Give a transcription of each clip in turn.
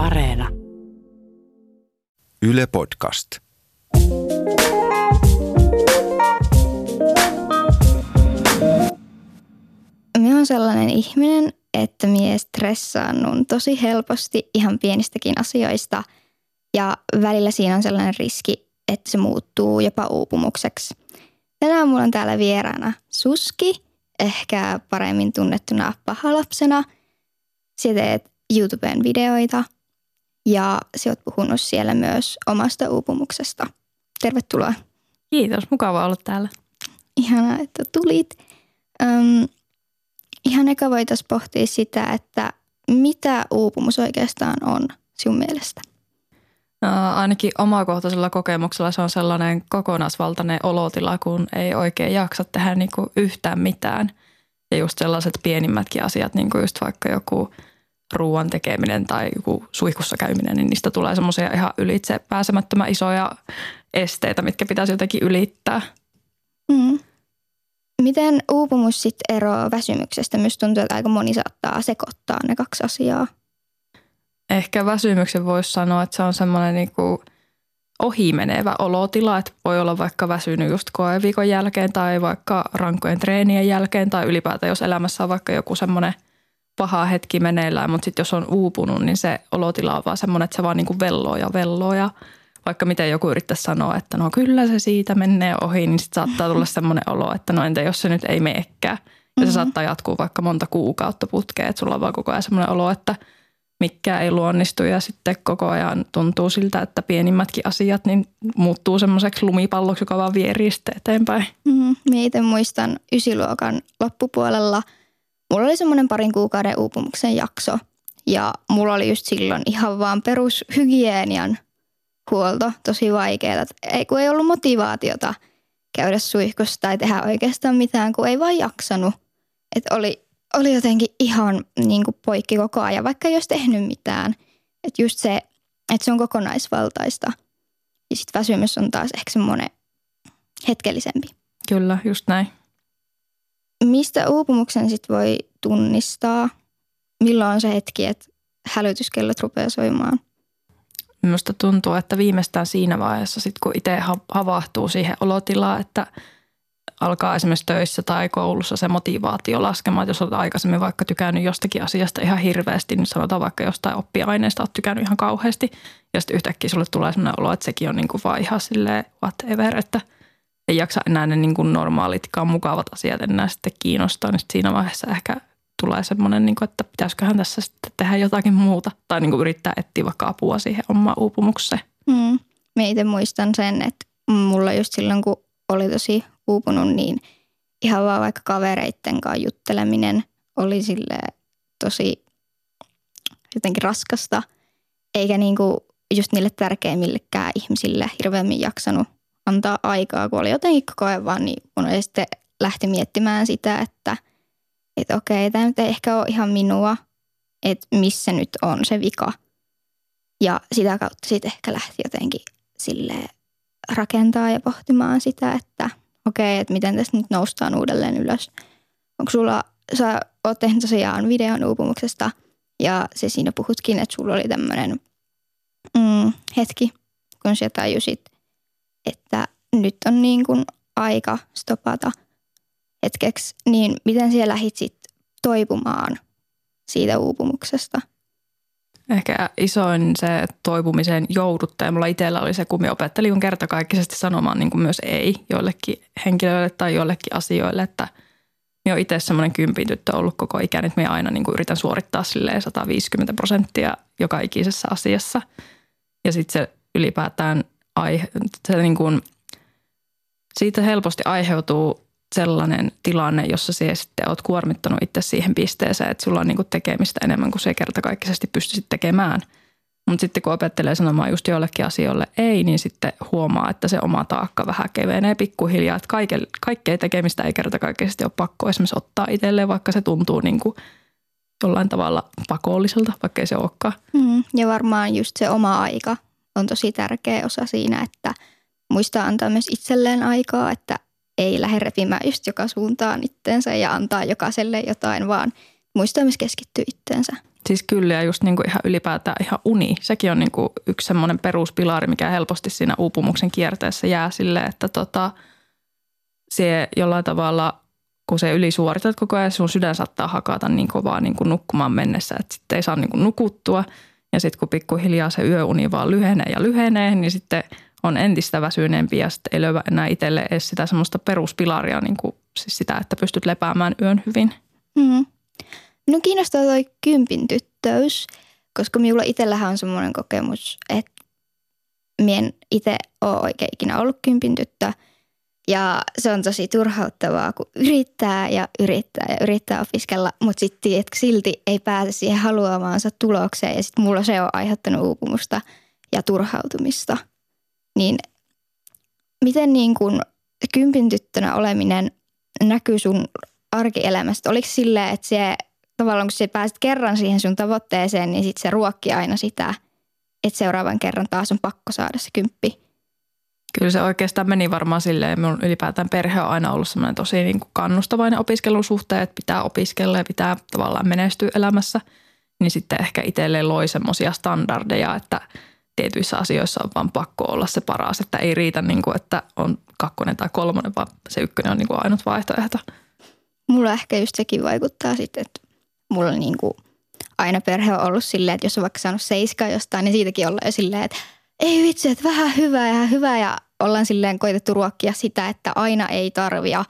Areena. Yle Podcast. Minä olen sellainen ihminen, että mie stressaannun tosi helposti ihan pienistäkin asioista ja välillä siinä on sellainen riski, että se muuttuu jopa uupumukseksi. Tänään mulla on täällä vieraana Suski, ehkä paremmin tunnettuna pahalapsena. Sä teet YouTubeen videoita ja sä oot puhunut siellä myös omasta uupumuksesta. Tervetuloa. Kiitos, mukava olla täällä. Ihanaa, että tulit. Öm, ihan eka voitaisiin pohtia sitä, että mitä uupumus oikeastaan on sinun mielestä? Uh, ainakin omakohtaisella kokemuksella se on sellainen kokonaisvaltainen olotila, kun ei oikein jaksa tehdä niin kuin yhtään mitään. Ja just sellaiset pienimmätkin asiat, niin kuin just vaikka joku ruoan tekeminen tai joku suihkussa käyminen, niin niistä tulee semmoisia ihan ylitse pääsemättömän isoja esteitä, mitkä pitäisi jotenkin ylittää. Mm. Miten uupumus sitten eroaa väsymyksestä? Myös tuntuu, että aika moni saattaa sekoittaa ne kaksi asiaa. Ehkä väsymyksen voisi sanoa, että se on semmoinen niin ohimenevä olotila, että voi olla vaikka väsynyt just koeviikon jälkeen tai vaikka rankkojen treenien jälkeen tai ylipäätään jos elämässä on vaikka joku semmoinen paha hetki meneillään, mutta sitten jos on uupunut, niin se olotila on vaan semmoinen, että se vaan niin kuin velloo ja velloo ja vaikka miten joku yrittäisi sanoa, että no kyllä se siitä menee ohi, niin sitten saattaa tulla semmoinen olo, että no entä jos se nyt ei meekään. Ja mm-hmm. se saattaa jatkuu vaikka monta kuukautta putkeen, että sulla on vaan koko ajan semmoinen olo, että mikä ei luonnistu ja sitten koko ajan tuntuu siltä, että pienimmätkin asiat niin muuttuu semmoiseksi lumipalloksi, joka vaan vierii sitten eteenpäin. Mm-hmm. Mä itse muistan ysiluokan loppupuolella. Mulla oli semmoinen parin kuukauden uupumuksen jakso ja mulla oli just silloin ihan vaan perushygienian – huolto tosi vaikeaa. Ei, kun ei ollut motivaatiota käydä suihkussa tai tehdä oikeastaan mitään, kun ei vaan jaksanut. Et oli, oli jotenkin ihan niin kuin poikki koko ajan, vaikka ei olisi tehnyt mitään. Että just se, että se on kokonaisvaltaista. Ja sitten väsymys on taas ehkä semmoinen hetkellisempi. Kyllä, just näin. Mistä uupumuksen sitten voi tunnistaa? Milloin on se hetki, että hälytyskellot rupeaa soimaan? Minusta tuntuu, että viimeistään siinä vaiheessa, sit kun itse havahtuu siihen olotilaan, että alkaa esimerkiksi töissä tai koulussa se motivaatio laskemaan. Jos olet aikaisemmin vaikka tykännyt jostakin asiasta ihan hirveästi, niin sanotaan vaikka jostain oppiaineesta olet tykännyt ihan kauheasti. Ja sitten yhtäkkiä sulle tulee sellainen olo, että sekin on niin kuin vaan ihan silleen whatever, että ei jaksa enää ne niin kuin normaalitkaan mukavat asiat enää sitten kiinnostaa. Niin siinä vaiheessa ehkä tulee semmoinen, niin kuin, että pitäisiköhän tässä sitten tehdä jotakin muuta. Tai niin kuin yrittää etsiä vaikka apua siihen omaan uupumukseen. Mm. Mä itse muistan sen, että mulla just silloin, kun oli tosi uupunut, niin ihan vaan vaikka kavereitten kanssa jutteleminen oli sille tosi jotenkin raskasta. Eikä niin kuin just niille tärkeimmillekään ihmisille hirveämmin jaksanut antaa aikaa, kun oli jotenkin koko ajan vaan niin kun sitten lähti miettimään sitä, että – että okei, tämä nyt ei ehkä ole ihan minua, että missä nyt on se vika. Ja sitä kautta sitten ehkä lähti jotenkin sille rakentaa ja pohtimaan sitä, että okei, että miten tässä nyt noustaan uudelleen ylös. Onko sulla, sä oot tehnyt tosiaan videon uupumuksesta ja se siinä puhutkin, että sulla oli tämmöinen mm, hetki, kun sä tajusit, että nyt on niin kuin aika stopata – hetkeksi, niin miten siellä lähdit sit toipumaan siitä uupumuksesta? Ehkä isoin se toipumiseen jouduttaja. Mulla itsellä oli se, kun me opettelin kertakaikkisesti sanomaan niin kuin myös ei joillekin henkilöille tai joillekin asioille, että minä olen itse semmoinen kympin tyttö ollut koko ikäni, että minä aina niin kuin yritän suorittaa silleen 150 prosenttia joka ikisessä asiassa. Ja sitten se ylipäätään aihe, se niin kuin, siitä helposti aiheutuu sellainen tilanne, jossa sinä sitten olet kuormittanut itse siihen pisteeseen, että sulla on niinku tekemistä enemmän kuin se kertakaikkisesti pystyisit tekemään. Mutta sitten kun opettelee sanomaan just joillekin asioille ei, niin sitten huomaa, että se oma taakka vähän kevenee pikkuhiljaa. Että kaike, kaikkea tekemistä ei kertakaikkisesti ole pakko esimerkiksi ottaa itselleen, vaikka se tuntuu niin kuin jollain tavalla pakolliselta, vaikka ei se olekaan. Mm, ja varmaan just se oma aika on tosi tärkeä osa siinä, että muistaa antaa myös itselleen aikaa, että ei lähde repimään just joka suuntaan itteensä ja antaa jokaiselle jotain, vaan muistaa myös keskittyä itteensä. Siis kyllä ja just niin kuin ihan ylipäätään ihan uni. Sekin on niin kuin yksi semmoinen peruspilari, mikä helposti siinä uupumuksen kierteessä jää silleen, että tota, se jollain tavalla, kun se ylisuoritat koko ajan, sun sydän saattaa hakata niin kovaa niin kuin nukkumaan mennessä, että sitten ei saa niin kuin nukuttua. Ja sitten kun pikkuhiljaa se yöuni vaan lyhenee ja lyhenee, niin sitten on entistä väsyneempi ja sitten ei löyä enää itselle edes sitä semmoista peruspilaria, niin kuin siis sitä, että pystyt lepäämään yön hyvin. Mm. No kiinnostaa toi kympin tyttöys, koska minulla itsellähän on semmoinen kokemus, että mien itse ole oikein ikinä ollut kympin tyttö. Ja se on tosi turhauttavaa, kun yrittää ja yrittää ja yrittää opiskella, mutta sitten silti ei pääse siihen haluamaansa tulokseen. Ja sitten mulla se on aiheuttanut uupumusta ja turhautumista. Niin miten niin kuin kympin tyttönä oleminen näkyy sun arkielämästä? Oliko silleen, että se tavallaan kun sä pääset kerran siihen sun tavoitteeseen, niin sitten se ruokki aina sitä, että seuraavan kerran taas on pakko saada se kymppi. Kyllä se oikeastaan meni varmaan silleen, minun ylipäätään perhe on aina ollut semmoinen tosi niin kuin kannustavainen opiskelun suhteen, että pitää opiskella ja pitää tavallaan menestyä elämässä. Niin sitten ehkä itselleen loi semmoisia standardeja, että tietyissä asioissa on vaan pakko olla se paras, että ei riitä niin kuin, että on kakkonen tai kolmonen, vaan se ykkönen on niin kuin ainut vaihtoehto. Mulla ehkä just sekin vaikuttaa sitten, että mulla niin kuin aina perhe on ollut silleen, että jos on vaikka saanut seiskaa jostain, niin siitäkin ollaan jo silleen, että ei vitsi, että vähän hyvää ja hyvää ja ollaan silleen koitettu ruokkia sitä, että aina ei tarvia,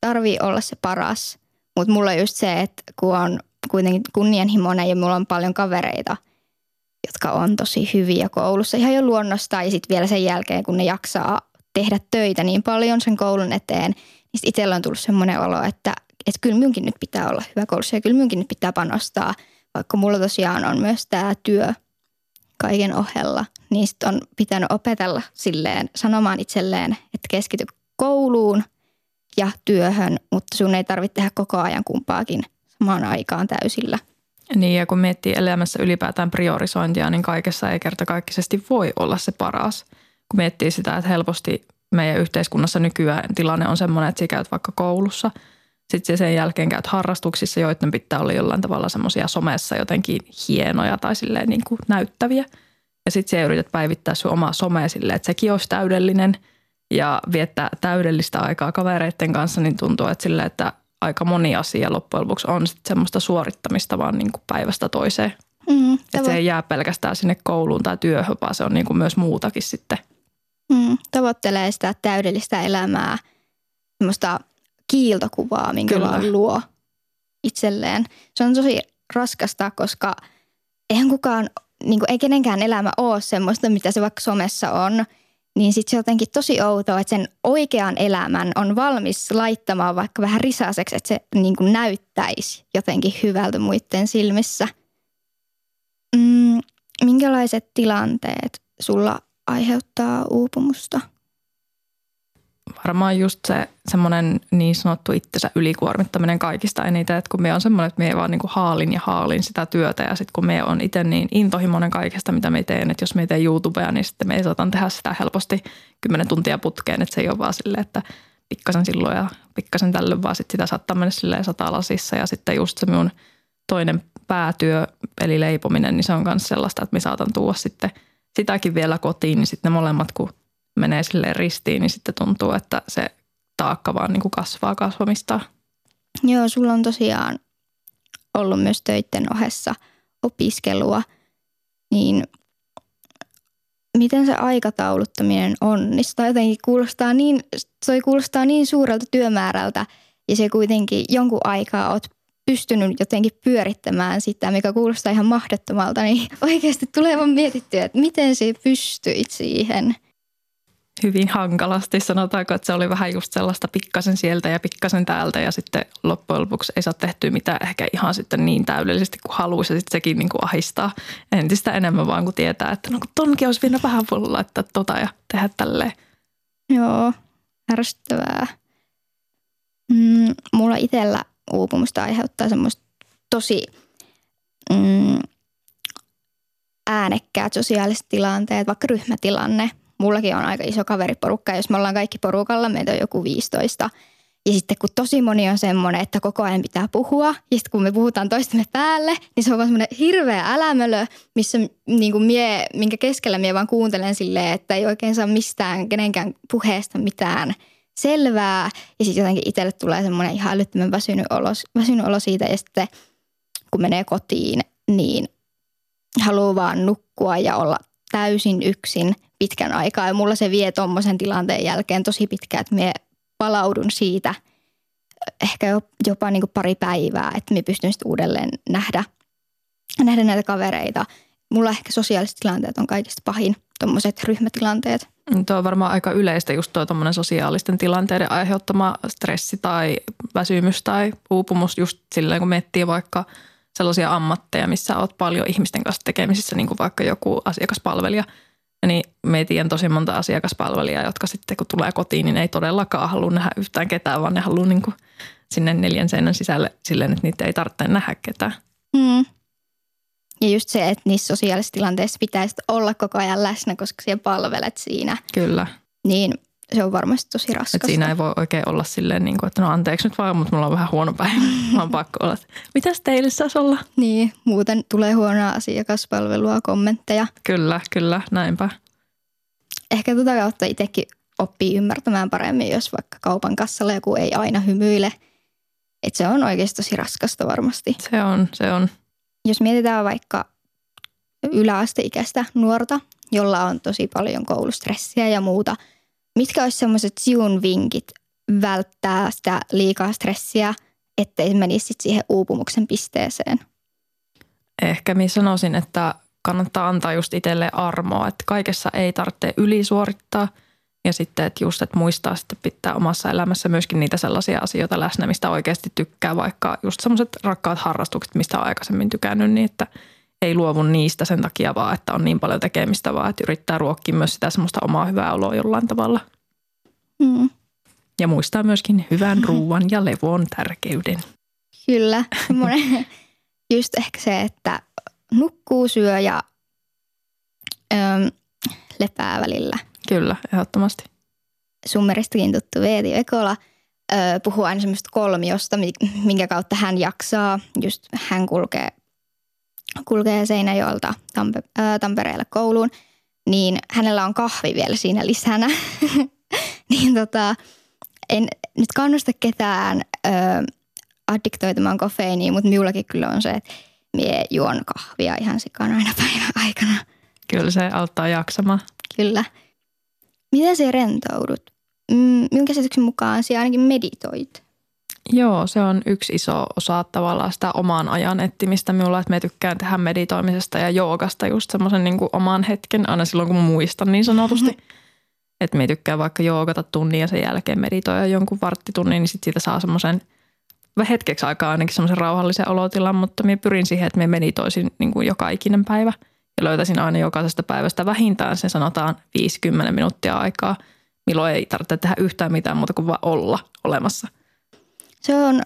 tarvii olla se paras. Mutta mulla on just se, että kun on kuitenkin kunnianhimoinen ja mulla on paljon kavereita, jotka on tosi hyviä koulussa ihan jo luonnosta ja sitten vielä sen jälkeen, kun ne jaksaa tehdä töitä niin paljon sen koulun eteen, niin itsellä on tullut semmoinen olo, että että kyllä minunkin nyt pitää olla hyvä koulussa ja kyllä minunkin nyt pitää panostaa, vaikka mulla tosiaan on myös tämä työ kaiken ohella, sitten on pitänyt opetella silleen sanomaan itselleen, että keskity kouluun ja työhön, mutta sun ei tarvitse tehdä koko ajan kumpaakin samaan aikaan täysillä. Niin ja kun miettii elämässä ylipäätään priorisointia, niin kaikessa ei kertakaikkisesti voi olla se paras. Kun miettii sitä, että helposti meidän yhteiskunnassa nykyään tilanne on semmoinen, että sä käyt vaikka koulussa – sitten sen jälkeen käyt harrastuksissa, joiden pitää olla jollain tavalla semmoisia somessa jotenkin hienoja tai silleen niin kuin näyttäviä. Ja sitten sä yrität päivittää sun omaa somea silleen, että sekin olisi täydellinen ja viettää täydellistä aikaa kavereiden kanssa, niin tuntuu, että silleen, että aika moni asia loppujen lopuksi on sitten semmoista suorittamista vaan niin kuin päivästä toiseen. Mm, että se ei jää pelkästään sinne kouluun tai työhön, vaan se on niin kuin myös muutakin sitten. Mm, tavoittelee sitä täydellistä elämää, semmoista kiiltokuvaa, minkä Kyllä. vaan luo itselleen. Se on tosi raskasta, koska eihän kukaan, niin kuin, ei kenenkään elämä ole semmoista, mitä se vaikka somessa on. Niin sitten se on jotenkin tosi outoa, että sen oikean elämän on valmis laittamaan vaikka vähän risaseksi, että se niin kuin näyttäisi jotenkin hyvältä muiden silmissä. Mm, minkälaiset tilanteet sulla aiheuttaa uupumusta? Varmaan just se semmoinen niin sanottu itsensä ylikuormittaminen kaikista eniten, että kun me on semmoinen, että me vaan niin kuin haalin ja haalin sitä työtä ja sitten kun me on itse niin intohimoinen kaikesta, mitä me teen, että jos me teen YouTubea, niin sitten me ei saatan tehdä sitä helposti kymmenen tuntia putkeen, että se ei ole vaan silleen, että pikkasen silloin ja pikkasen tällöin, vaan sitten sitä saattaa mennä silleen satalasissa ja sitten just se minun toinen päätyö, eli leipominen, niin se on myös sellaista, että me saatan tuoda sitten sitäkin vielä kotiin, niin sitten ne molemmat, kun menee sille ristiin, niin sitten tuntuu, että se taakka vaan niin kuin kasvaa kasvamista. Joo, sulla on tosiaan ollut myös töiden ohessa opiskelua, niin miten se aikatauluttaminen onnistuu? Jotenkin kuulostaa niin, toi kuulostaa niin suurelta työmäärältä ja se kuitenkin jonkun aikaa oot pystynyt jotenkin pyörittämään sitä, mikä kuulostaa ihan mahdottomalta, niin oikeasti tulee vaan mietittyä, että miten se pystyit siihen – hyvin hankalasti. Sanotaanko, että se oli vähän just sellaista pikkasen sieltä ja pikkasen täältä ja sitten loppujen lopuksi ei saa tehtyä mitään ehkä ihan sitten niin täydellisesti kuin haluaisi ja sitten sekin niin kuin ahistaa entistä enemmän vaan kun tietää, että no tonkin olisi vielä vähän voi laittaa tota ja tehdä tälleen. Joo, ärsyttävää. Mm, mulla itsellä uupumusta aiheuttaa semmoista tosi mm, äänekkäät sosiaaliset tilanteet, vaikka ryhmätilanne – mullakin on aika iso kaveriporukka. Jos me ollaan kaikki porukalla, meitä on joku 15 Ja sitten kun tosi moni on semmoinen, että koko ajan pitää puhua, ja sitten kun me puhutaan toistemme päälle, niin se on vaan semmoinen hirveä älämölö, missä niin kuin mie, minkä keskellä mie vaan kuuntelen silleen, että ei oikein saa mistään kenenkään puheesta mitään selvää. Ja sitten jotenkin itselle tulee semmoinen ihan älyttömän väsynyt olo, väsynyt olo siitä, ja sitten kun menee kotiin, niin haluaa vaan nukkua ja olla täysin yksin pitkän aikaa. Ja mulla se vie tuommoisen tilanteen jälkeen tosi pitkään, että mie palaudun siitä ehkä jopa niin kuin pari päivää, että me pystyn sitten uudelleen nähdä, nähdä näitä kavereita. Mulla ehkä sosiaaliset tilanteet on kaikista pahin, tuommoiset ryhmätilanteet. Tuo on varmaan aika yleistä just tuo sosiaalisten tilanteiden aiheuttama stressi tai väsymys tai uupumus just silleen, kun miettii vaikka sellaisia ammatteja, missä olet paljon ihmisten kanssa tekemisissä, niin kuin vaikka joku asiakaspalvelija – niin me tiedän tosi monta asiakaspalvelijaa, jotka sitten kun tulee kotiin, niin ei todellakaan halua nähdä yhtään ketään, vaan ne haluaa niin kuin sinne neljän seinän sisälle silleen, että niitä ei tarvitse nähdä ketään. Mm. Ja just se, että niissä sosiaalisissa tilanteissa pitäisi olla koko ajan läsnä, koska siellä palvelet siinä. Kyllä. Niin se on varmasti tosi raskasta. siinä ei voi oikein olla silleen, niin kuin, että no anteeksi nyt vaan, mutta mulla on vähän huono päivä. Mä oon pakko olla. Mitäs teille saisi olla? Niin, muuten tulee huonoa asiakaspalvelua, kommentteja. Kyllä, kyllä, näinpä. Ehkä tuota kautta itsekin oppii ymmärtämään paremmin, jos vaikka kaupan kassalla joku ei aina hymyile. Että se on oikeasti tosi raskasta varmasti. Se on, se on. Jos mietitään vaikka yläasteikäistä nuorta, jolla on tosi paljon koulustressiä ja muuta – Mitkä olisi semmoiset siun vinkit välttää sitä liikaa stressiä, ettei menisi siihen uupumuksen pisteeseen? Ehkä minä sanoisin, että kannattaa antaa just itselle armoa, että kaikessa ei tarvitse ylisuorittaa. Ja sitten, että just, että muistaa sitten pitää omassa elämässä myöskin niitä sellaisia asioita läsnä, mistä oikeasti tykkää, vaikka just semmoiset rakkaat harrastukset, mistä on aikaisemmin tykännyt, niin että ei luovu niistä sen takia vaan, että on niin paljon tekemistä, vaan että yrittää ruokkia myös sitä semmoista omaa hyvää oloa jollain tavalla. Mm. Ja muistaa myöskin hyvän ruuan ja levon tärkeyden. Kyllä, just ehkä se, että nukkuu, syö ja öö, lepää välillä. Kyllä, ehdottomasti. Summeristakin tuttu Veeti Ekola öö, puhuu aina semmoista kolmiosta, minkä kautta hän jaksaa. Just hän kulkee kulkee Seinäjoelta Tampe, ää, Tampereelle kouluun, niin hänellä on kahvi vielä siinä lisänä. niin tota, en nyt kannusta ketään ö, addiktoitumaan kofeiiniin, mutta minullakin kyllä on se, että mie juon kahvia ihan sikana aina päivän aikana. Kyllä se auttaa jaksamaan. Kyllä. Miten se rentoudut? Mm, minun käsityksen mukaan sinä ainakin meditoit. Joo, se on yksi iso osa tavallaan sitä oman ajan etsimistä minulla, että me tykkään tehdä meditoimisesta ja joogasta just semmoisen niin oman hetken, aina silloin kun muistan niin sanotusti. Mm-hmm. Että me tykkään vaikka joogata tunnin ja sen jälkeen meditoida jonkun varttitunnin, niin sitten siitä saa semmoisen hetkeksi aikaa ainakin semmoisen rauhallisen olotilan, mutta minä pyrin siihen, että me meditoisin niin kuin joka ikinen päivä ja löytäisin aina jokaisesta päivästä vähintään sen sanotaan 50 minuuttia aikaa, milloin ei tarvitse tehdä yhtään mitään muuta kuin vaan olla olemassa – se on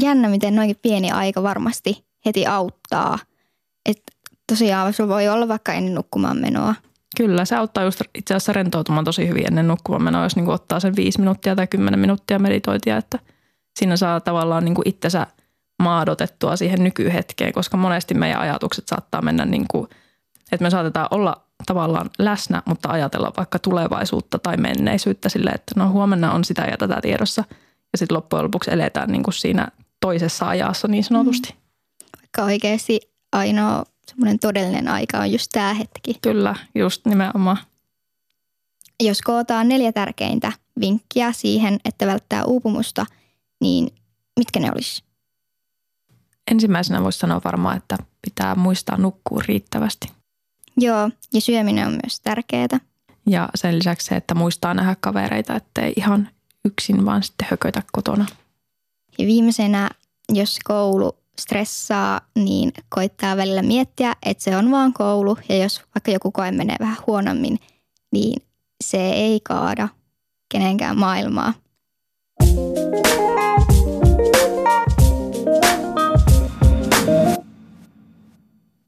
jännä, miten noinkin pieni aika varmasti heti auttaa. Että tosiaan se voi olla vaikka ennen nukkumaan menoa. Kyllä, se auttaa just itse asiassa rentoutumaan tosi hyvin ennen nukkumaan menoa, jos niin ottaa sen viisi minuuttia tai kymmenen minuuttia meditointia, että siinä saa tavallaan niin kuin itsensä maadotettua siihen nykyhetkeen, koska monesti meidän ajatukset saattaa mennä niin kuin, että me saatetaan olla tavallaan läsnä, mutta ajatella vaikka tulevaisuutta tai menneisyyttä silleen, että no huomenna on sitä ja tätä tiedossa – ja sitten loppujen lopuksi eletään niin kuin siinä toisessa ajassa niin sanotusti. Mm. Vaikka oikeasti ainoa semmoinen todellinen aika on just tämä hetki. Kyllä, just nimenomaan. Jos kootaan neljä tärkeintä vinkkiä siihen, että välttää uupumusta, niin mitkä ne olisi? Ensimmäisenä voisi sanoa varmaan, että pitää muistaa nukkua riittävästi. Joo, ja syöminen on myös tärkeää. Ja sen lisäksi se, että muistaa nähdä kavereita, ettei ihan yksin, vaan sitten hökötä kotona. Ja viimeisenä, jos koulu stressaa, niin koittaa välillä miettiä, että se on vaan koulu. Ja jos vaikka joku koe menee vähän huonommin, niin se ei kaada kenenkään maailmaa.